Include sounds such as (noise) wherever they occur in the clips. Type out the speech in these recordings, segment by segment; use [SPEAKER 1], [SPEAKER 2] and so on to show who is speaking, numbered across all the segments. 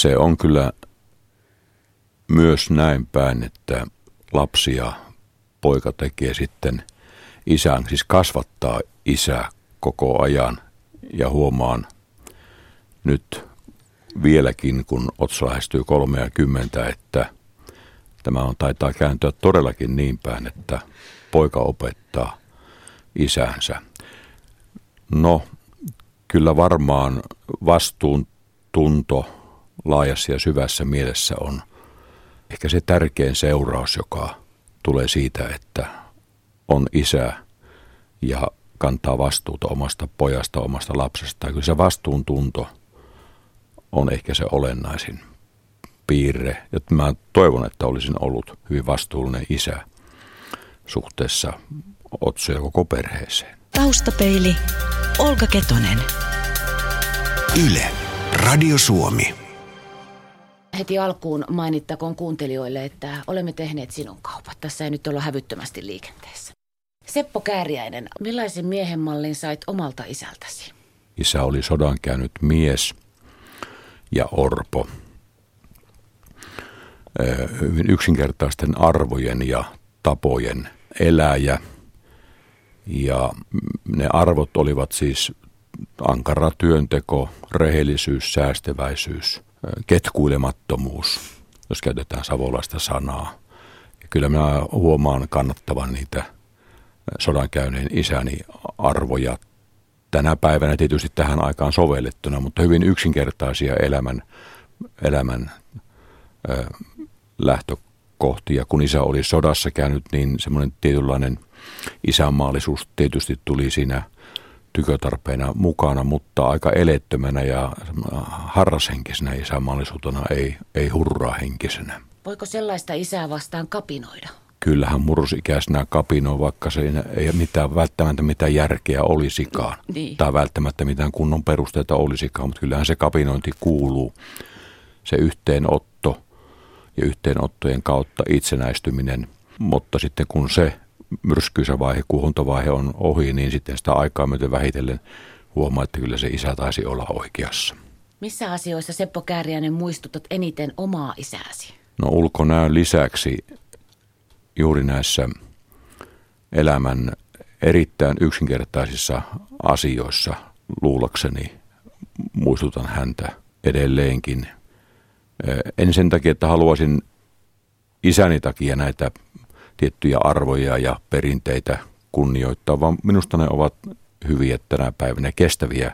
[SPEAKER 1] se on kyllä myös näin päin, että lapsi ja poika tekee sitten isän, siis kasvattaa isää koko ajan ja huomaan nyt vieläkin, kun Otso lähestyy 30, että tämä on, taitaa kääntyä todellakin niin päin, että poika opettaa isänsä. No, kyllä varmaan vastuun tunto laajassa ja syvässä mielessä on ehkä se tärkein seuraus, joka tulee siitä, että on isä ja kantaa vastuuta omasta pojasta, omasta lapsesta. Kyllä se vastuuntunto on ehkä se olennaisin piirre. Ja mä toivon, että olisin ollut hyvin vastuullinen isä suhteessa Otso ja koko perheeseen.
[SPEAKER 2] Taustapeili, Olga Ketonen.
[SPEAKER 3] Yle, Radio Suomi.
[SPEAKER 4] Heti alkuun mainittakoon kuuntelijoille, että olemme tehneet sinun kaupat. Tässä ei nyt olla hävyttömästi liikenteessä. Seppo Kääriäinen, millaisen miehen mallin sait omalta isältäsi?
[SPEAKER 1] Isä oli sodan käynyt mies ja orpo. Hyvin yksinkertaisten arvojen ja tapojen eläjä. Ja ne arvot olivat siis ankara työnteko, rehellisyys, säästäväisyys, ketkuilemattomuus, jos käytetään savolaista sanaa. Ja kyllä minä huomaan kannattavan niitä sodan käyneen isäni arvoja tänä päivänä tietysti tähän aikaan sovellettuna, mutta hyvin yksinkertaisia elämän, elämän ö, lähtökohtia. Kun isä oli sodassa käynyt, niin semmoinen tietynlainen isänmaallisuus tietysti tuli siinä tykötarpeena mukana, mutta aika elettömänä ja harrashenkisenä isänmaallisuutena, ei, ei hurraa henkisenä.
[SPEAKER 4] Voiko sellaista isää vastaan kapinoida?
[SPEAKER 1] kyllähän murrosikäisenä kapinoi, vaikka se ei mitään välttämättä mitään järkeä olisikaan. Niin. Tai välttämättä mitään kunnon perusteita olisikaan, mutta kyllähän se kapinointi kuuluu. Se yhteenotto ja yhteenottojen kautta itsenäistyminen. Mutta sitten kun se myrskyisä vaihe, kuhuntovaihe on ohi, niin sitten sitä aikaa myöten vähitellen huomaa, että kyllä se isä taisi olla oikeassa.
[SPEAKER 4] Missä asioissa Seppo Kääriäinen muistutat eniten omaa isääsi?
[SPEAKER 1] No ulkonäön lisäksi juuri näissä elämän erittäin yksinkertaisissa asioissa luulakseni muistutan häntä edelleenkin. En sen takia, että haluaisin isäni takia näitä tiettyjä arvoja ja perinteitä kunnioittaa, vaan minusta ne ovat hyviä tänä päivänä, kestäviä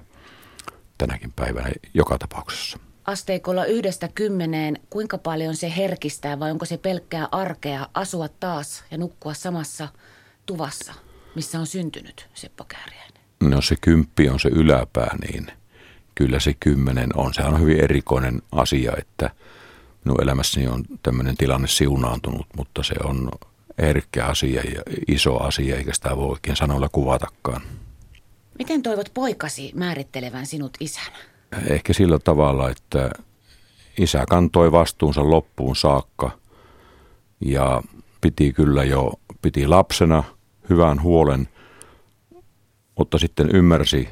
[SPEAKER 1] tänäkin päivänä joka tapauksessa
[SPEAKER 4] asteikolla yhdestä kymmeneen, kuinka paljon se herkistää vai onko se pelkkää arkea asua taas ja nukkua samassa tuvassa, missä on syntynyt Seppo Kääriäinen?
[SPEAKER 1] No se kymppi on se yläpää, niin kyllä se kymmenen on. Se on hyvin erikoinen asia, että minun elämässäni on tämmöinen tilanne siunaantunut, mutta se on herkkä asia ja iso asia, eikä sitä voi oikein sanoilla kuvatakaan.
[SPEAKER 4] Miten toivot poikasi määrittelevän sinut isänä?
[SPEAKER 1] ehkä sillä tavalla, että isä kantoi vastuunsa loppuun saakka ja piti kyllä jo, piti lapsena hyvän huolen, mutta sitten ymmärsi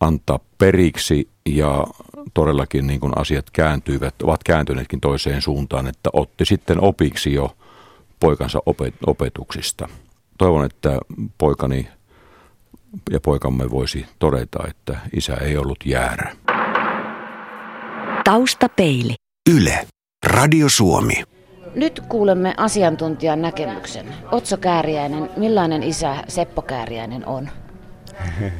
[SPEAKER 1] antaa periksi ja todellakin niin kuin asiat kääntyivät, ovat kääntyneetkin toiseen suuntaan, että otti sitten opiksi jo poikansa opet- opetuksista. Toivon, että poikani ja poikamme voisi todeta, että isä ei ollut jäärä.
[SPEAKER 2] Taustapeili.
[SPEAKER 3] Yle. Radio Suomi.
[SPEAKER 4] Nyt kuulemme asiantuntijan näkemyksen. Otso Kääriäinen, millainen isä Seppo Kääriäinen on? (laughs)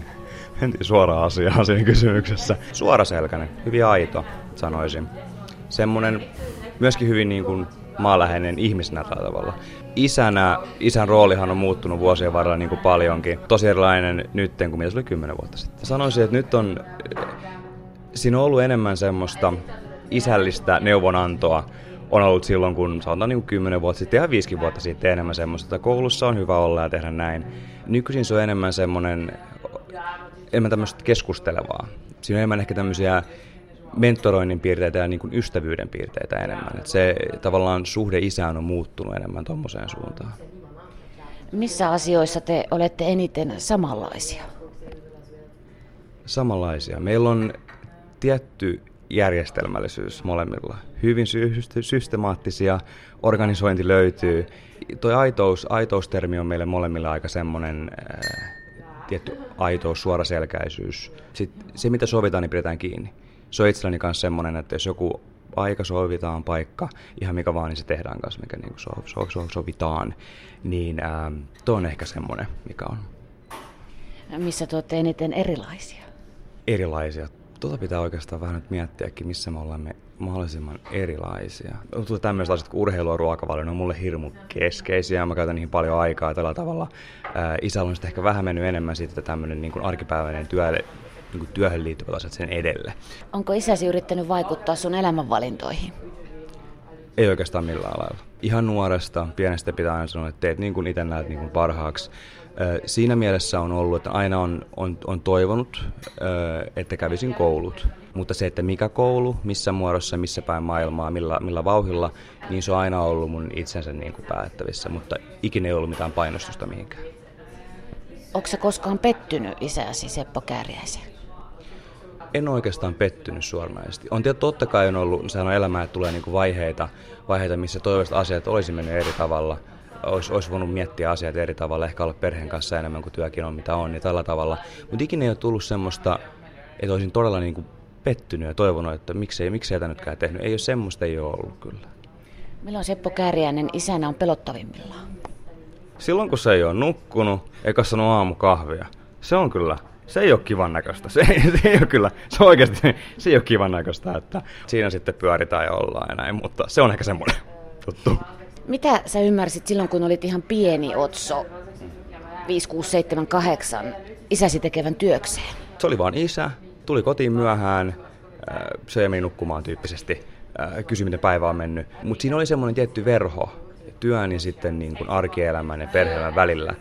[SPEAKER 5] En suora asiaa siinä kysymyksessä. Suoraselkäinen, hyvin aito, sanoisin. Semmoinen myöskin hyvin niin kuin maaläheinen ihmisenä tällä tavalla. Isänä, isän roolihan on muuttunut vuosien varrella niin kuin paljonkin. Tosi erilainen nyt kuin mitä se oli kymmenen vuotta sitten. Sanoisin, että nyt on siinä on ollut enemmän semmoista isällistä neuvonantoa on ollut silloin, kun sanotaan niin 10 vuotta sitten ja 5 vuotta sitten enemmän semmoista, että koulussa on hyvä olla ja tehdä näin. Nykyisin se on enemmän semmoinen, enemmän tämmöistä keskustelevaa. Siinä on enemmän ehkä tämmöisiä mentoroinnin piirteitä ja niin kuin ystävyyden piirteitä enemmän. Että se tavallaan suhde isään on muuttunut enemmän tuommoiseen suuntaan.
[SPEAKER 4] Missä asioissa te olette eniten samanlaisia?
[SPEAKER 5] Samanlaisia. Meillä on tietty järjestelmällisyys molemmilla. Hyvin sy- systemaattisia, organisointi löytyy. Tuo aitous, aitoustermi on meille molemmille aika semmoinen äh, tietty aitous, suoraselkäisyys. Sitten se, mitä sovitaan, niin pidetään kiinni. Se on itselläni kanssa semmoinen, että jos joku aika sovitaan, paikka, ihan mikä vaan, niin se tehdään kanssa, mikä niin so, so, so, sovitaan. Niin ähm, tuo on ehkä semmoinen, mikä on.
[SPEAKER 4] Missä te olette eniten erilaisia?
[SPEAKER 5] Erilaisia. Tuota pitää oikeastaan vähän nyt miettiäkin, missä me olemme mahdollisimman erilaisia. Tämmöiset asiat kuin urheilu ja ruokavalio, ne on mulle hirmu keskeisiä, mä käytän niihin paljon aikaa tällä tavalla. Ää, isällä on sitten ehkä vähän mennyt enemmän sitten tämmöinen niin kuin arkipäiväinen työ, niin kuin työhön liittyvät asiat sen edelle.
[SPEAKER 4] Onko isäsi yrittänyt vaikuttaa sun elämänvalintoihin?
[SPEAKER 5] Ei oikeastaan millään lailla. Ihan nuoresta, pienestä pitää aina sanoa, että teet niin kuin itse näet niin kuin parhaaksi. Siinä mielessä on ollut, että aina on, on, on toivonut, että kävisin koulut. Mutta se, että mikä koulu, missä muodossa, missä päin maailmaa, millä, millä vauhilla, niin se on aina ollut mun itsensä niin kuin päättävissä. Mutta ikinä ei ollut mitään painostusta mihinkään.
[SPEAKER 4] Onko se koskaan pettynyt isäsi Seppo Kääriäisen?
[SPEAKER 5] En oikeastaan pettynyt suoranaisesti. On tietysti totta kai on ollut, sehän on elämää, että tulee niinku vaiheita, vaiheita, missä toivoiset asiat olisi mennyt eri tavalla. Olisi, olisi voinut miettiä asiat eri tavalla, ehkä olla perheen kanssa enemmän kuin työkin on mitä on, niin tällä tavalla. Mutta ikinä ei ole tullut semmoista, että olisin todella niinku pettynyt ja toivonut, että miksei, miksei tätä nytkään tehnyt. Ei ole semmoista, ei ole ollut kyllä.
[SPEAKER 4] Milloin Seppo Kääriäinen isänä on pelottavimmillaan?
[SPEAKER 5] Silloin kun se ei ole nukkunut, eikä sanonut aamukahvia. Se on kyllä se ei ole kivan näköistä. Se, se ei ole kyllä, se oikeasti se ei ole kivan näköistä, että siinä sitten pyöritään ja ollaan ja näin, mutta se on ehkä semmoinen tuttu.
[SPEAKER 4] Mitä sä ymmärsit silloin, kun olit ihan pieni Otso, 5, 6, 7, 8, isäsi tekevän työkseen?
[SPEAKER 5] Se oli vaan isä, tuli kotiin myöhään, se meni nukkumaan tyyppisesti, kysyi miten päivä on mennyt. Mutta siinä oli semmoinen tietty verho työn ja sitten niin kuin arkielämän ja perheelämän välillä,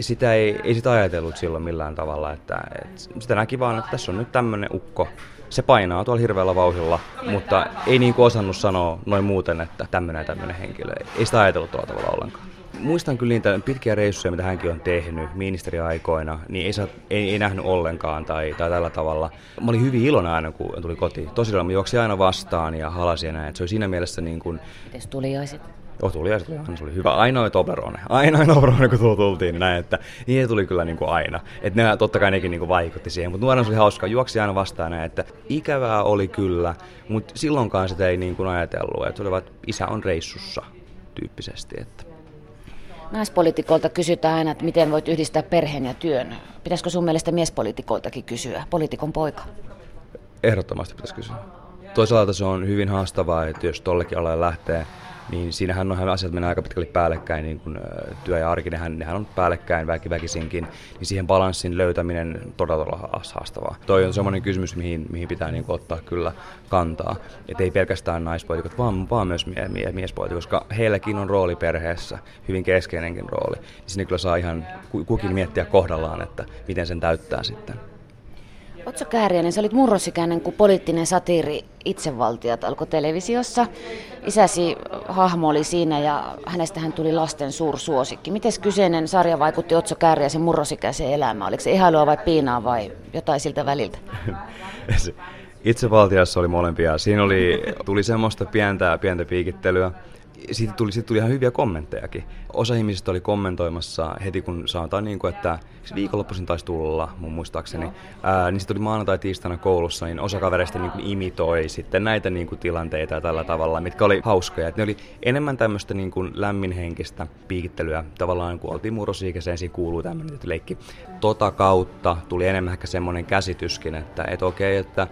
[SPEAKER 5] sitä ei, ei sitä ajatellut silloin millään tavalla, että, että sitä näki vaan, että tässä on nyt tämmöinen ukko. Se painaa tuolla hirveällä vauhdilla, mutta ei niin kuin osannut sanoa noin muuten, että tämmöinen ja tämmöinen henkilö. Ei sitä ajatellut tuolla tavalla ollenkaan. Muistan kyllä niitä pitkiä reissuja, mitä hänkin on tehnyt ministeriaikoina, niin ei, saa, ei, ei nähnyt ollenkaan tai, tai tällä tavalla. Mä olin hyvin iloinen aina, kun tuli kotiin. Tosiaan mä juoksin aina vastaan ja halasi ja näin. Se oli siinä mielessä niin kuin...
[SPEAKER 4] Mites tuliaiset?
[SPEAKER 5] Joo, tuli ja se oli hyvä. Ainoa Toblerone. Ainoa Toblerone, kun tultiin, niin näin, että niin tuli kyllä niin kuin aina. Että ne totta kai nekin niin kuin vaikutti siihen, mutta nuorena se oli hauska. Juoksi aina vastaan näin, että ikävää oli kyllä, mutta silloinkaan sitä ei niin kuin ajatellut. Että olivat, isä on reissussa tyyppisesti. Että.
[SPEAKER 4] Naispolitikolta kysytään aina, että miten voit yhdistää perheen ja työn. Pitäisikö sun mielestä miespolitikoltakin kysyä, poliitikon poika?
[SPEAKER 5] Ehdottomasti pitäisi kysyä. Toisaalta se on hyvin haastavaa, että jos tollekin alalle lähtee niin siinähän on asiat menee aika pitkälle päällekkäin, niin kuin työ ja arki, nehän, nehän on päällekkäin väki, väkisinkin, niin siihen balanssin löytäminen todella, todella haastavaa. Toi on semmoinen kysymys, mihin, mihin pitää niin ottaa kyllä kantaa, että ei pelkästään naispoliitikot, vaan, vaan myös mie, mie, miespoliitikot, koska heilläkin on rooli perheessä, hyvin keskeinenkin rooli. Niin sinne kyllä saa ihan kukin miettiä kohdallaan, että miten sen täyttää sitten.
[SPEAKER 4] Otso Kääriäinen, sä olit murrosikäinen, kun poliittinen satiiri itsevaltiot alkoi televisiossa. Isäsi hahmo oli siinä ja hänestä hän tuli lasten suursuosikki. Miten kyseinen sarja vaikutti Otso Kääriäisen murrosikäiseen elämään? Oliko se ihailua vai piinaa vai jotain siltä väliltä? (laughs)
[SPEAKER 5] Itsevaltiassa oli molempia. Siinä oli, tuli semmoista pientä, pientä piikittelyä siitä tuli, siitä tuli ihan hyviä kommenttejakin. Osa ihmisistä oli kommentoimassa heti, kun sanotaan, niin kuin, että viikonloppuisin taisi tulla, mun muistaakseni, ää, niin sitten tuli maanantai tiistaina koulussa, niin osa kavereista niin kuin imitoi sitten näitä niin kuin, tilanteita ja tällä tavalla, mitkä oli hauskoja. Et ne oli enemmän tämmöistä niin kuin, lämminhenkistä piikittelyä. Tavallaan kun oltiin murrosiikäiseen, siinä kuuluu tämmöinen leikki. Tota kautta tuli enemmän ehkä semmoinen käsityskin, että et okei, okay, että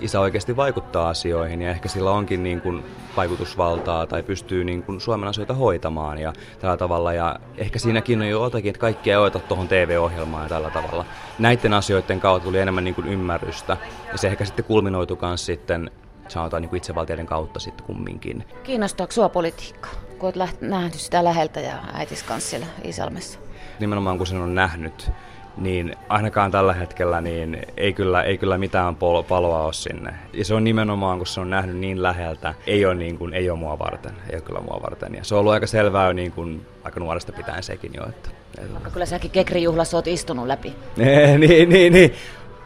[SPEAKER 5] isä oikeasti vaikuttaa asioihin ja ehkä sillä onkin niin kuin vaikutusvaltaa tai pystyy niin kuin Suomen asioita hoitamaan ja tällä tavalla. Ja ehkä siinäkin on jo jotakin, että kaikkia ei ota tuohon TV-ohjelmaan ja tällä tavalla. Näiden asioiden kautta tuli enemmän niin kuin ymmärrystä ja se ehkä sitten kulminoitu myös sitten sanotaan niin kuin itsevaltioiden kautta sitten kumminkin.
[SPEAKER 4] Kiinnostaako sinua politiikka, kun olet nähnyt sitä läheltä ja äitis kanssa siellä Isalmessa?
[SPEAKER 5] Nimenomaan kun sen on nähnyt, niin ainakaan tällä hetkellä niin ei kyllä, ei kyllä mitään palo, paloa ole sinne. Ja se on nimenomaan, kun se on nähnyt niin läheltä, ei ole, niin kuin, ei ole mua varten, ei ole kyllä mua varten. Ja se on ollut aika selvää jo niin kuin, aika nuoresta pitäen sekin jo. Että,
[SPEAKER 4] että... Kyllä säkin Kekrijuhlassa oot istunut läpi. (laughs)
[SPEAKER 5] niin, niin, niin.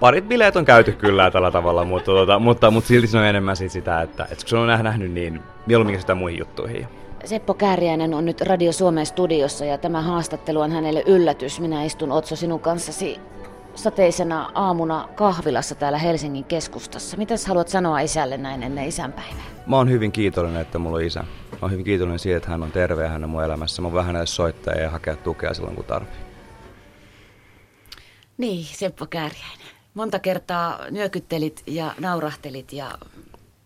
[SPEAKER 5] parit bileet on käyty kyllä tällä tavalla, mutta, tuota, mutta, mutta silti se on enemmän sit sitä, että, että kun se on nähnyt, niin mieluummin sitä muihin juttuihin.
[SPEAKER 4] Seppo Kääriäinen on nyt Radio Suomen studiossa ja tämä haastattelu on hänelle yllätys. Minä istun Otso sinun kanssasi sateisena aamuna kahvilassa täällä Helsingin keskustassa. Mitä haluat sanoa isälle näin ennen isänpäivää?
[SPEAKER 5] Mä oon hyvin kiitollinen, että mulla on isä. Mä oon hyvin kiitollinen siitä, että hän on terve ja hän on mun elämässä. Mä oon vähän edes soittaa ja hakea tukea silloin, kun tarvii.
[SPEAKER 4] Niin, Seppo Kääriäinen. Monta kertaa nyökyttelit ja naurahtelit ja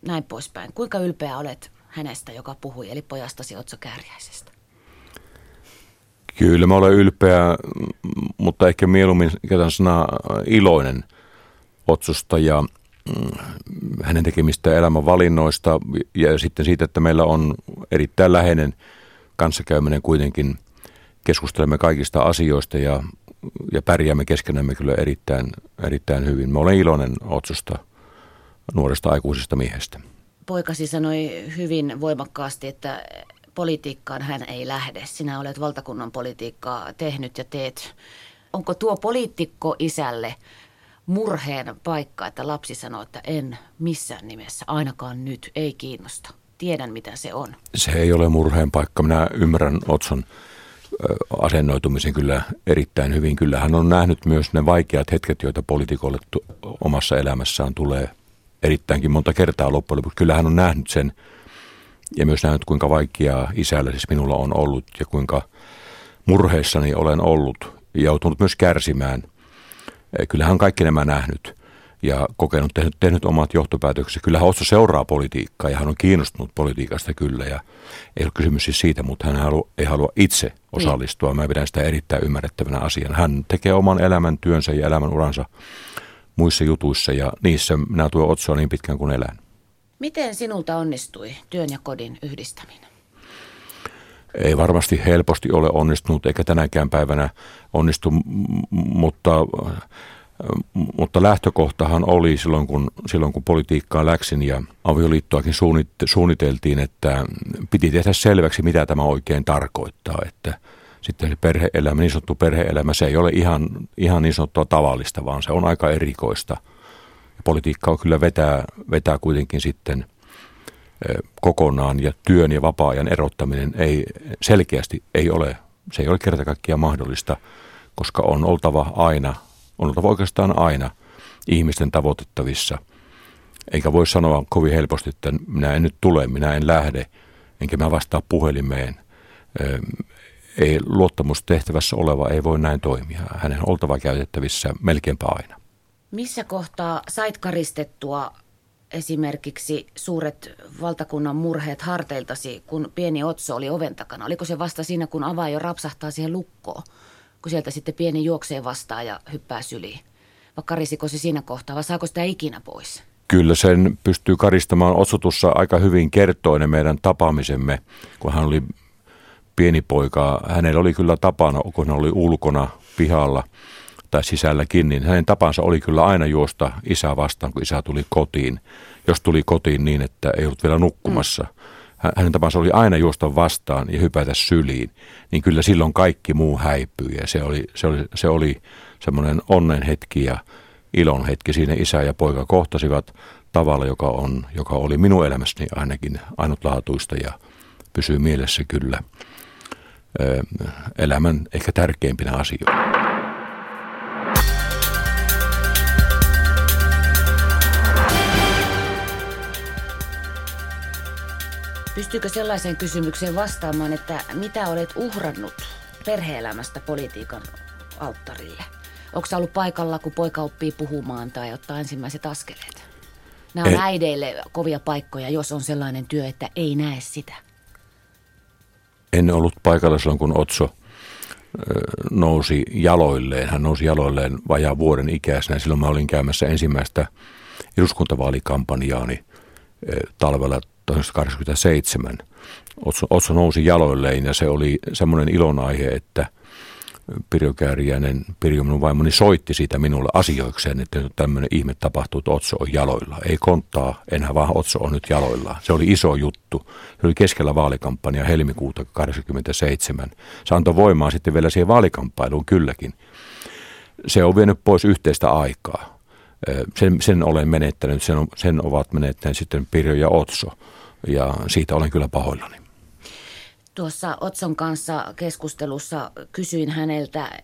[SPEAKER 4] näin poispäin. Kuinka ylpeä olet hänestä, joka puhui, eli pojastasi Otso Kääriäisestä?
[SPEAKER 1] Kyllä mä olen ylpeä, mutta ehkä mieluummin käytän sanaa iloinen Otsusta ja mm, hänen tekemistä elämän valinnoista ja sitten siitä, että meillä on erittäin läheinen kanssakäyminen kuitenkin. Keskustelemme kaikista asioista ja, ja pärjäämme keskenämme kyllä erittäin, erittäin hyvin. Mä olen iloinen Otsusta, nuoresta aikuisesta miehestä.
[SPEAKER 4] Poikasi sanoi hyvin voimakkaasti, että politiikkaan hän ei lähde. Sinä olet valtakunnan politiikkaa tehnyt ja teet. Onko tuo poliitikko isälle murheen paikka, että lapsi sanoo, että en missään nimessä, ainakaan nyt, ei kiinnosta. Tiedän, mitä se on.
[SPEAKER 1] Se ei ole murheen paikka. Minä ymmärrän Otson asennoitumisen kyllä erittäin hyvin. Kyllä hän on nähnyt myös ne vaikeat hetket, joita poliitikolle omassa elämässään tulee erittäinkin monta kertaa loppujen lopuksi. Kyllä hän on nähnyt sen ja myös nähnyt, kuinka vaikeaa isällä siis minulla on ollut ja kuinka murheissani olen ollut ja joutunut myös kärsimään. Kyllähän on kaikki nämä nähnyt ja kokenut, tehnyt, tehnyt omat johtopäätöksensä. Kyllähän Otso seuraa politiikkaa ja hän on kiinnostunut politiikasta kyllä ja ei ole kysymys siis siitä, mutta hän halu, ei halua itse osallistua. Mä pidän sitä erittäin ymmärrettävänä asiana. Hän tekee oman elämän työnsä ja elämän uransa muissa jutuissa ja niissä minä tuon Otsoa niin pitkään kuin elän.
[SPEAKER 4] Miten sinulta onnistui työn ja kodin yhdistäminen?
[SPEAKER 1] Ei varmasti helposti ole onnistunut, eikä tänäkään päivänä onnistu, mutta, mutta lähtökohtahan oli silloin kun, silloin, kun politiikkaa läksin ja avioliittoakin suunniteltiin, että piti tehdä selväksi, mitä tämä oikein tarkoittaa, että sitten se perheelämä, niin sanottu perheelämä, se ei ole ihan, ihan niin sanottua tavallista, vaan se on aika erikoista – politiikka on kyllä vetää, vetää kuitenkin sitten kokonaan ja työn ja vapaa-ajan erottaminen ei selkeästi ei ole, se ei ole kerta kaikkiaan mahdollista, koska on oltava aina, on oltava oikeastaan aina ihmisten tavoitettavissa. Eikä voi sanoa kovin helposti, että minä en nyt tule, minä en lähde, enkä mä vastaa puhelimeen. Ei luottamustehtävässä oleva ei voi näin toimia. Hänen on oltava käytettävissä melkeinpä aina.
[SPEAKER 4] Missä kohtaa sait karistettua esimerkiksi suuret valtakunnan murheet harteiltasi, kun pieni Otso oli oven takana? Oliko se vasta siinä, kun avaa jo rapsahtaa siihen lukkoon, kun sieltä sitten pieni juoksee vastaan ja hyppää syliin? Vai karisiko se siinä kohtaa vai saako sitä ikinä pois?
[SPEAKER 1] Kyllä sen pystyy karistamaan. Otsotussa aika hyvin kertoi ne meidän tapaamisemme, kun hän oli pieni poika. Hänellä oli kyllä tapana, kun hän oli ulkona pihalla – tai sisälläkin, niin hänen tapansa oli kyllä aina juosta isää vastaan, kun isä tuli kotiin. Jos tuli kotiin niin, että ei ollut vielä nukkumassa. Mm. Hänen tapansa oli aina juosta vastaan ja hypätä syliin, niin kyllä silloin kaikki muu häipyi ja se oli, se oli, se oli semmoinen onnen hetki ja ilon hetki. Siinä isä ja poika kohtasivat tavalla, joka, on, joka oli minun elämässäni ainakin ainutlaatuista ja pysyy mielessä kyllä elämän ehkä tärkeimpinä asioina.
[SPEAKER 4] Pystyykö sellaiseen kysymykseen vastaamaan, että mitä olet uhrannut perheelämästä politiikan alttarille? Onko ollut paikalla, kun poika oppii puhumaan tai ottaa ensimmäiset askeleet? Nämä on en. äideille kovia paikkoja, jos on sellainen työ, että ei näe sitä.
[SPEAKER 1] En ollut paikalla silloin, kun Otso nousi jaloilleen. Hän nousi jaloilleen vajaa vuoden ikäisenä. Silloin mä olin käymässä ensimmäistä eduskuntavaalikampanjaani talvella 1987 Otso, Otso nousi jaloilleen ja se oli semmoinen ilonaihe, että Pirjo Kääriäinen, Pirjo minun vaimoni, soitti siitä minulle asioikseen, että tämmöinen ihme tapahtuu, että Otso on jaloilla. Ei konttaa, enää vaan Otso on nyt jaloilla. Se oli iso juttu. Se oli keskellä vaalikampanja helmikuuta 1987. Se antoi voimaa sitten vielä siihen vaalikamppailuun kylläkin. Se on vienyt pois yhteistä aikaa Sen, sen olen menettänyt, sen, sen ovat menettäneet sitten Pirjo ja Otso ja siitä olen kyllä pahoillani.
[SPEAKER 4] Tuossa Otson kanssa keskustelussa kysyin häneltä,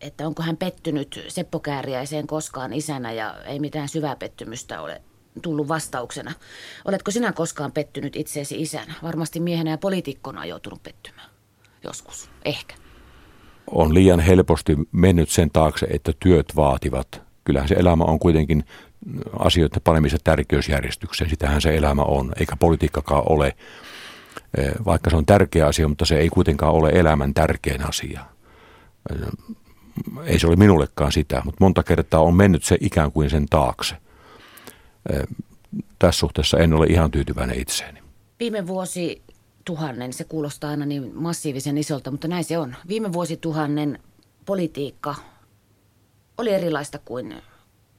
[SPEAKER 4] että onko hän pettynyt Seppo Kääriäiseen koskaan isänä ja ei mitään syvää pettymystä ole tullut vastauksena. Oletko sinä koskaan pettynyt itseesi isänä? Varmasti miehenä ja poliitikkona joutunut pettymään. Joskus. Ehkä.
[SPEAKER 1] On liian helposti mennyt sen taakse, että työt vaativat. Kyllähän se elämä on kuitenkin asioiden panemisen tärkeysjärjestykseen. Sitähän se elämä on, eikä politiikkakaan ole. Eh, vaikka se on tärkeä asia, mutta se ei kuitenkaan ole elämän tärkein asia. Eh, ei se ole minullekaan sitä, mutta monta kertaa on mennyt se ikään kuin sen taakse. Eh, tässä suhteessa en ole ihan tyytyväinen itseeni.
[SPEAKER 4] Viime vuosi tuhannen, se kuulostaa aina niin massiivisen isolta, mutta näin se on. Viime vuosituhannen politiikka oli erilaista kuin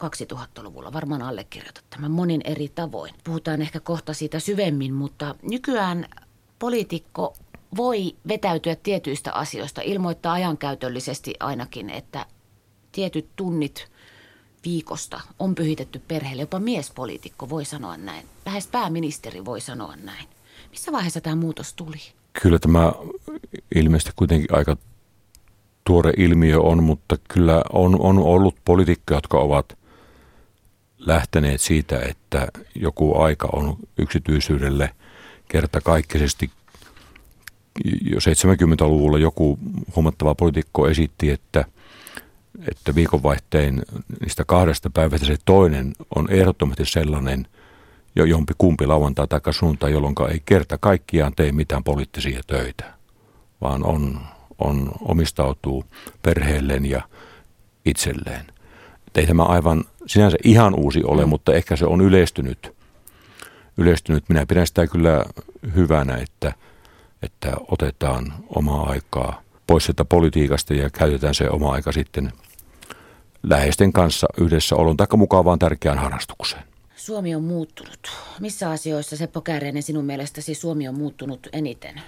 [SPEAKER 4] 2000-luvulla. Varmaan allekirjoitat tämän monin eri tavoin. Puhutaan ehkä kohta siitä syvemmin, mutta nykyään poliitikko voi vetäytyä tietyistä asioista, ilmoittaa ajankäytöllisesti ainakin, että tietyt tunnit viikosta on pyhitetty perheelle. Jopa miespoliitikko voi sanoa näin. Lähes pääministeri voi sanoa näin. Missä vaiheessa tämä muutos tuli?
[SPEAKER 1] Kyllä tämä ilmeisesti kuitenkin aika tuore ilmiö on, mutta kyllä on, on ollut poliitikkoja, jotka ovat lähteneet siitä, että joku aika on yksityisyydelle kertakaikkisesti. Jo 70-luvulla joku huomattava poliitikko esitti, että, että viikonvaihteen niistä kahdesta päivästä se toinen on ehdottomasti sellainen – jo jompi kumpi lauantai tai suuntaan, jolloin ei kerta kaikkiaan tee mitään poliittisia töitä, vaan on, on omistautuu perheelleen ja itselleen. Ei tämä aivan sinänsä ihan uusi ole, mm. mutta ehkä se on yleistynyt. Yleistynyt. Minä pidän sitä kyllä hyvänä, että, että otetaan omaa aikaa pois sieltä politiikasta ja käytetään se oma aika sitten läheisten kanssa yhdessä olon taikka mukavaan tärkeään harrastukseen.
[SPEAKER 4] Suomi on muuttunut. Missä asioissa, Seppo Kääreinen, sinun mielestäsi Suomi on muuttunut eniten?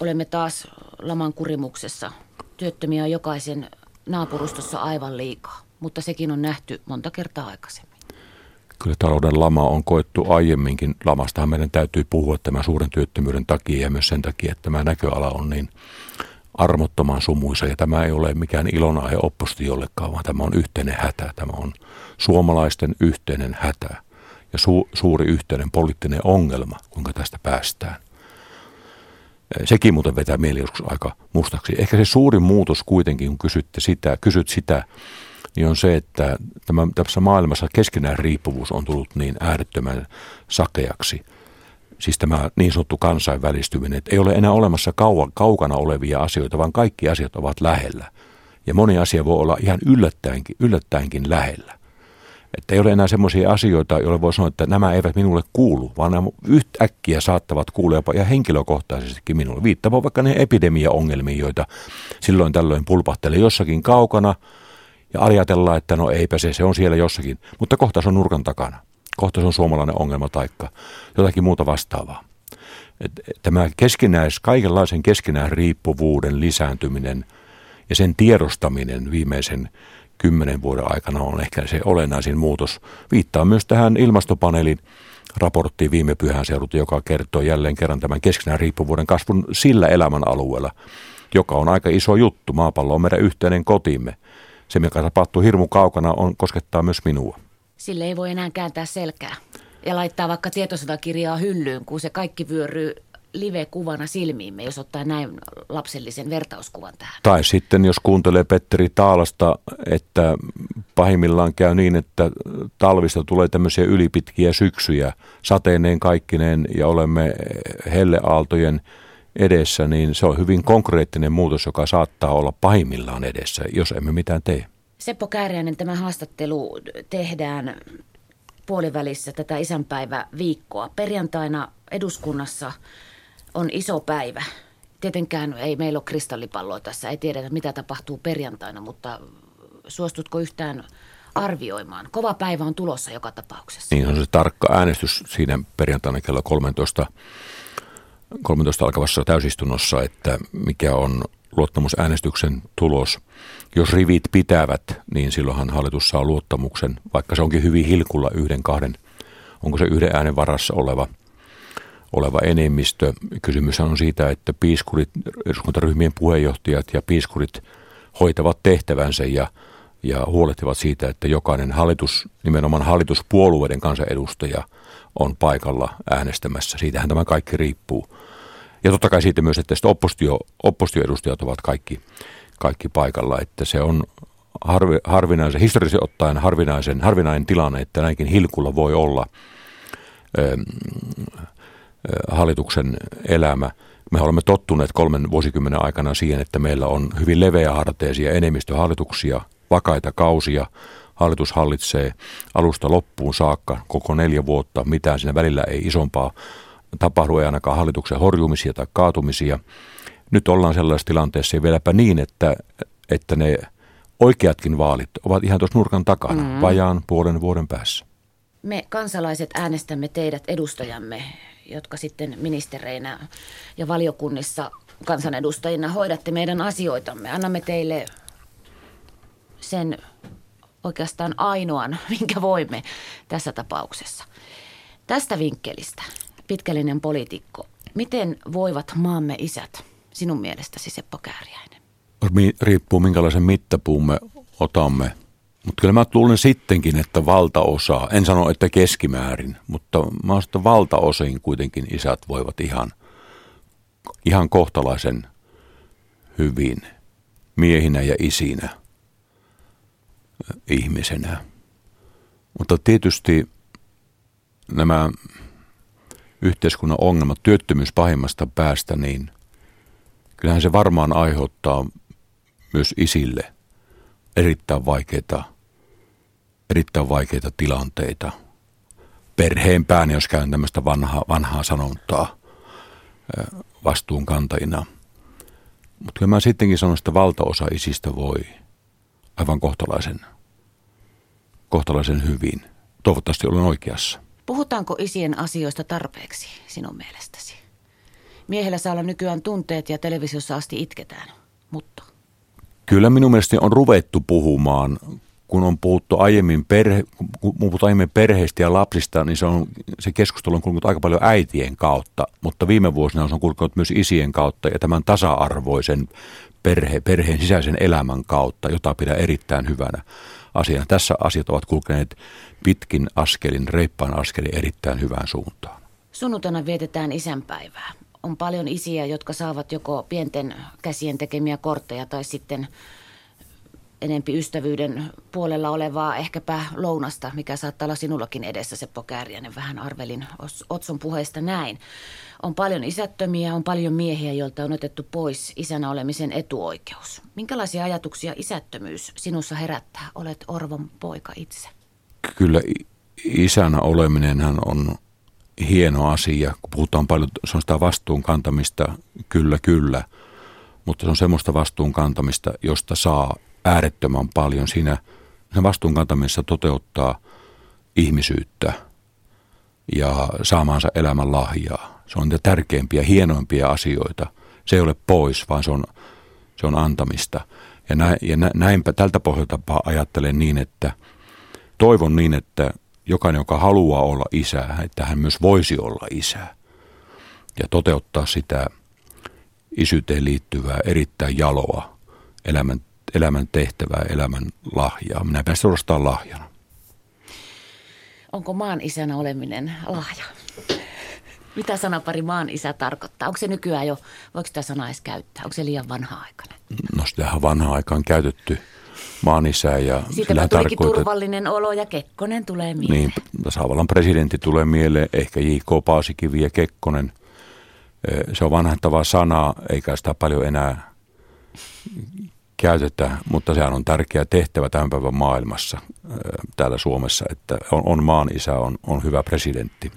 [SPEAKER 4] Olemme taas laman kurimuksessa. Työttömiä on jokaisen naapurustossa aivan liikaa, mutta sekin on nähty monta kertaa aikaisemmin.
[SPEAKER 1] Kyllä talouden lama on koettu aiemminkin. Lamastahan meidän täytyy puhua tämän suuren työttömyyden takia ja myös sen takia, että tämä näköala on niin armottoman sumuisa. Ja tämä ei ole mikään ilonaihe oppositiollekaan, vaan tämä on yhteinen hätä. Tämä on suomalaisten yhteinen hätä ja su- suuri yhteinen poliittinen ongelma, kuinka tästä päästään. Sekin muuten vetää mieli joskus aika mustaksi. Ehkä se suurin muutos kuitenkin, kun kysytte sitä, kysyt sitä, niin on se, että tämä, tässä maailmassa keskenään riippuvuus on tullut niin äärettömän sakeaksi – siis tämä niin sanottu kansainvälistyminen, että ei ole enää olemassa kauan, kaukana olevia asioita, vaan kaikki asiat ovat lähellä. Ja moni asia voi olla ihan yllättäenkin, yllättäenkin lähellä. Että ei ole enää semmoisia asioita, joille voi sanoa, että nämä eivät minulle kuulu, vaan nämä yhtäkkiä saattavat kuulla jopa ja henkilökohtaisestikin minulle. Viittamaan vaikka ne epidemia-ongelmiin, joita silloin tällöin pulpahtelee jossakin kaukana ja ajatellaan, että no eipä se, se on siellä jossakin, mutta kohta se on nurkan takana kohta se on suomalainen ongelma taikka jotakin muuta vastaavaa. Tämä keskinäis, kaikenlaisen keskinäis riippuvuuden lisääntyminen ja sen tiedostaminen viimeisen kymmenen vuoden aikana on ehkä se olennaisin muutos. Viittaa myös tähän ilmastopaneelin raporttiin viime pyhän seudulta, joka kertoo jälleen kerran tämän keskinäis riippuvuuden kasvun sillä elämän alueella, joka on aika iso juttu. Maapallo on meidän yhteinen kotimme. Se, mikä tapahtuu hirmu kaukana, on, koskettaa myös minua.
[SPEAKER 4] Sille ei voi enää kääntää selkää ja laittaa vaikka tietosotakirjaa hyllyyn, kun se kaikki vyöryy live-kuvana silmiimme, jos ottaa näin lapsellisen vertauskuvan tähän.
[SPEAKER 1] Tai sitten jos kuuntelee Petteri Taalasta, että pahimmillaan käy niin, että talvista tulee tämmöisiä ylipitkiä syksyjä sateineen kaikkineen ja olemme helleaaltojen edessä, niin se on hyvin konkreettinen muutos, joka saattaa olla pahimmillaan edessä, jos emme mitään tee.
[SPEAKER 4] Seppo Kääriäinen, tämä haastattelu tehdään puolivälissä tätä isänpäiväviikkoa. Perjantaina eduskunnassa on iso päivä. Tietenkään ei meillä ole kristallipalloa tässä, ei tiedetä mitä tapahtuu perjantaina, mutta suostutko yhtään arvioimaan? Kova päivä on tulossa joka tapauksessa.
[SPEAKER 1] Niin on se tarkka äänestys siinä perjantaina kello 13, 13 alkavassa täysistunnossa, että mikä on luottamusäänestyksen tulos. Jos rivit pitävät, niin silloinhan hallitus saa luottamuksen, vaikka se onkin hyvin hilkulla yhden, kahden, onko se yhden äänen varassa oleva, oleva enemmistö. Kysymys on siitä, että piiskurit, eduskuntaryhmien puheenjohtajat ja piiskurit hoitavat tehtävänsä ja, ja huolehtivat siitä, että jokainen hallitus, nimenomaan hallituspuolueiden kansanedustaja on paikalla äänestämässä. Siitähän tämä kaikki riippuu. Ja totta kai siitä myös, että oppositio, oppositioedustajat ovat kaikki, kaikki paikalla, että se on harvi, harvinaisen, historiallisesti ottaen harvinaisen, harvinainen tilanne, että näinkin hilkulla voi olla ö, ähm, äh, hallituksen elämä. Me olemme tottuneet kolmen vuosikymmenen aikana siihen, että meillä on hyvin leveäharteisia enemmistöhallituksia, vakaita kausia. Hallitus hallitsee alusta loppuun saakka koko neljä vuotta, mitään siinä välillä ei isompaa tapahdu, ei ainakaan hallituksen horjumisia tai kaatumisia. Nyt ollaan sellaisessa tilanteessa ja vieläpä niin, että, että ne oikeatkin vaalit ovat ihan tuossa nurkan takana, mm. vajaan puolen vuoden päässä.
[SPEAKER 4] Me kansalaiset äänestämme teidät edustajamme, jotka sitten ministereinä ja valiokunnissa kansanedustajina hoidatte meidän asioitamme. Annamme teille sen oikeastaan ainoan, (laughs) minkä voimme tässä tapauksessa. Tästä vinkkelistä pitkällinen poliitikko. Miten voivat maamme isät sinun mielestäsi, Seppo Kääriäinen?
[SPEAKER 1] Riippuu minkälaisen mittapuun me otamme. Mutta kyllä mä luulen sittenkin, että valtaosa, en sano, että keskimäärin, mutta mä että valtaosin kuitenkin isät voivat ihan, ihan kohtalaisen hyvin miehinä ja isinä ihmisenä. Mutta tietysti nämä yhteiskunnan ongelmat, työttömyys pahimmasta päästä, niin kyllähän se varmaan aiheuttaa myös isille erittäin vaikeita, erittäin vaikeita tilanteita. Perheen päin, jos käyn tämmöistä vanhaa, vanhaa sanontaa vastuunkantajina. Mutta kyllä mä sittenkin sanon, että valtaosa isistä voi aivan kohtalaisen, kohtalaisen hyvin. Toivottavasti olen oikeassa.
[SPEAKER 4] Puhutaanko isien asioista tarpeeksi sinun mielestäsi? Miehellä saa olla nykyään tunteet ja televisiossa asti itketään, mutta...
[SPEAKER 1] Kyllä minun mielestäni on ruvettu puhumaan, kun on puhuttu aiemmin, perhe, kun puhuttu aiemmin perheistä ja lapsista, niin se, on, se keskustelu on kulkenut aika paljon äitien kautta, mutta viime vuosina se on kulkenut myös isien kautta ja tämän tasa-arvoisen perhe, perheen sisäisen elämän kautta, jota pidän erittäin hyvänä asiana. Tässä asiat ovat kulkeneet pitkin askelin, reippaan askelin erittäin hyvään suuntaan.
[SPEAKER 4] Sunnuntaina vietetään isänpäivää. On paljon isiä, jotka saavat joko pienten käsien tekemiä kortteja tai sitten enempi ystävyyden puolella olevaa ehkäpä lounasta, mikä saattaa olla sinullakin edessä, Seppo Kääriänen. Vähän arvelin Otson puheesta näin. On paljon isättömiä, on paljon miehiä, joilta on otettu pois isänä olemisen etuoikeus. Minkälaisia ajatuksia isättömyys sinussa herättää? Olet Orvon poika itse.
[SPEAKER 1] Kyllä isänä oleminenhan on hieno asia, kun puhutaan paljon sitä vastuun kantamista, kyllä kyllä, mutta se on semmoista vastuun kantamista, josta saa äärettömän paljon. Siinä sen vastuun kantamisessa toteuttaa ihmisyyttä ja saamaansa elämän lahjaa. Se on niitä tärkeimpiä, hienoimpia asioita. Se ei ole pois, vaan se on, se on antamista. Ja, näin, ja näinpä tältä pohjalta ajattelen niin, että toivon niin, että jokainen, joka haluaa olla isä, että hän myös voisi olla isä ja toteuttaa sitä isyyteen liittyvää erittäin jaloa elämän, elämän tehtävää, elämän lahjaa. Minä päästä suorastaan lahjana.
[SPEAKER 4] Onko maan isänä oleminen lahja? Mitä sanapari maan isä tarkoittaa? Onko se nykyään jo, voiko sitä sanaa edes käyttää? Onko se liian vanha-aikainen?
[SPEAKER 1] No sitähän vanha aikaan käytetty maan isä. Ja
[SPEAKER 4] Siitä tulikin turvallinen olo ja Kekkonen tulee mieleen.
[SPEAKER 1] Niin, tasavallan presidentti tulee mieleen, ehkä J.K. Paasikivi ja Kekkonen. Se on vanhentava sana, eikä sitä paljon enää käytetä, mutta sehän on tärkeä tehtävä tämän päivän maailmassa täällä Suomessa, että on, on maan isä, on, on hyvä presidentti.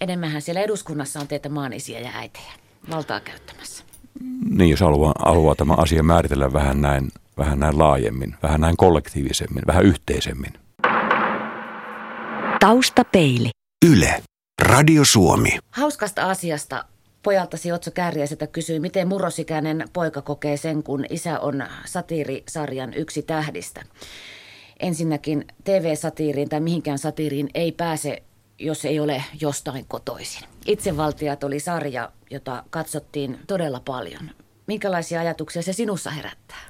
[SPEAKER 4] Enemmänhän siellä eduskunnassa on teitä maanisiä ja äitejä valtaa käyttämässä.
[SPEAKER 1] Niin, jos haluaa, haluaa tämä asia määritellä vähän näin, vähän näin laajemmin, vähän näin kollektiivisemmin, vähän yhteisemmin.
[SPEAKER 2] Taustapeili.
[SPEAKER 3] Yle. Radio Suomi.
[SPEAKER 4] Hauskasta asiasta pojaltasi Otso Kääriäiseltä kysyi, miten murrosikäinen poika kokee sen, kun isä on satiirisarjan yksi tähdistä. Ensinnäkin TV-satiiriin tai mihinkään satiiriin ei pääse, jos ei ole jostain kotoisin. Itsevaltiat oli sarja, jota katsottiin todella paljon. Minkälaisia ajatuksia se sinussa herättää?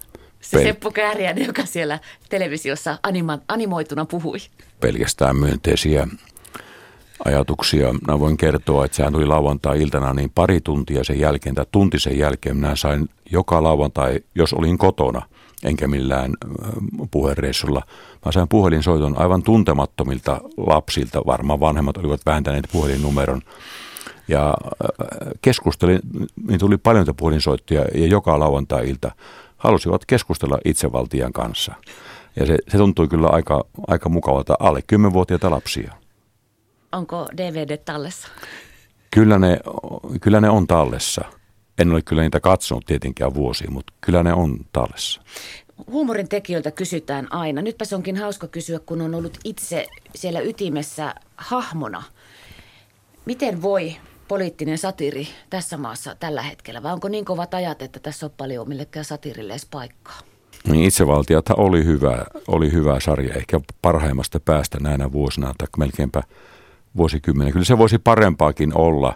[SPEAKER 4] Se
[SPEAKER 1] Pel-
[SPEAKER 4] Seppo Kääriäinen, joka siellä televisiossa anima- animoituna puhui.
[SPEAKER 1] pelkästään myönteisiä ajatuksia. Mä voin kertoa, että sehän tuli lauantai-iltana, niin pari tuntia sen jälkeen tai tunti sen jälkeen minä sain joka lauantai, jos olin kotona, enkä millään puhereissulla. Mä sain puhelinsoiton aivan tuntemattomilta lapsilta, varmaan vanhemmat olivat vääntäneet puhelinnumeron. Ja keskustelin, niin tuli paljon puhelinsoittoja ja joka lauantai-ilta halusivat keskustella itsevaltian kanssa. Ja se, se tuntui kyllä aika, aika mukavalta alle 10-vuotiaita lapsia.
[SPEAKER 4] Onko DVD tallessa?
[SPEAKER 1] Kyllä ne, kyllä ne on tallessa. En ole kyllä niitä katsonut tietenkään vuosia, mutta kyllä ne on tallessa.
[SPEAKER 4] Huumorin tekijöiltä kysytään aina. Nytpä se onkin hauska kysyä, kun on ollut itse siellä ytimessä hahmona. Miten voi poliittinen satiri tässä maassa tällä hetkellä? Vai onko niin kovat ajat, että tässä on paljon millekään satirille edes paikkaa?
[SPEAKER 1] Niin itsevaltiathan oli hyvä, oli hyvä sarja, ehkä parhaimmasta päästä näinä vuosina, tai melkeinpä vuosikymmenen. Kyllä se voisi parempaakin olla.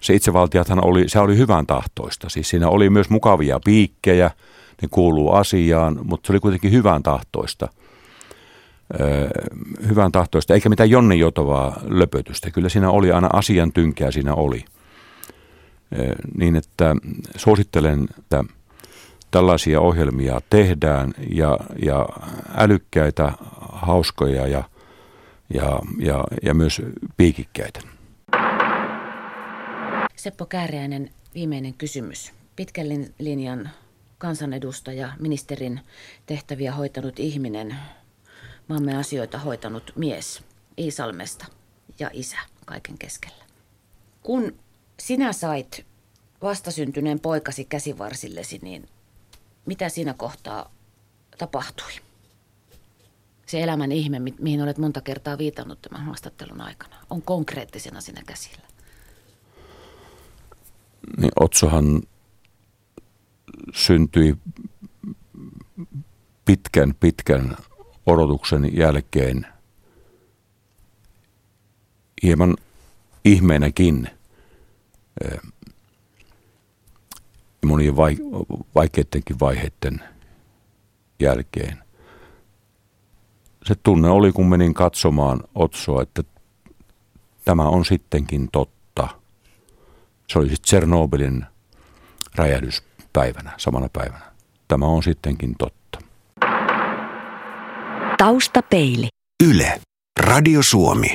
[SPEAKER 1] Se itsevaltiathan oli, se oli hyvän tahtoista. Siis siinä oli myös mukavia piikkejä, ne kuuluu asiaan, mutta se oli kuitenkin hyvän tahtoista. Öö, hyvän tahtoista, eikä mitään Jonni Jotovaa löpötystä. Kyllä siinä oli aina asian tynkää siinä oli. Öö, niin että suosittelen, että tällaisia ohjelmia tehdään ja, ja älykkäitä, hauskoja ja, ja, ja, ja myös piikikkäitä.
[SPEAKER 4] Seppo Kääriäinen, viimeinen kysymys. Pitkän lin- linjan kansanedustaja, ministerin tehtäviä hoitanut ihminen, maamme asioita hoitanut mies Iisalmesta ja isä kaiken keskellä. Kun sinä sait vastasyntyneen poikasi käsivarsillesi, niin mitä siinä kohtaa tapahtui? Se elämän ihme, mi- mihin olet monta kertaa viitannut tämän haastattelun aikana, on konkreettisena siinä käsillä.
[SPEAKER 1] Niin Otsohan syntyi pitkän, pitkän odotuksen jälkeen hieman ihmeenäkin eh, monien vai- vaikeidenkin vaiheiden jälkeen. Se tunne oli, kun menin katsomaan Otsoa, että tämä on sittenkin totta. Se oli siis Tsernobylin räjähdyspäivänä, samana päivänä. Tämä on sittenkin totta.
[SPEAKER 2] Taustapeili.
[SPEAKER 3] Yle. Radio Suomi.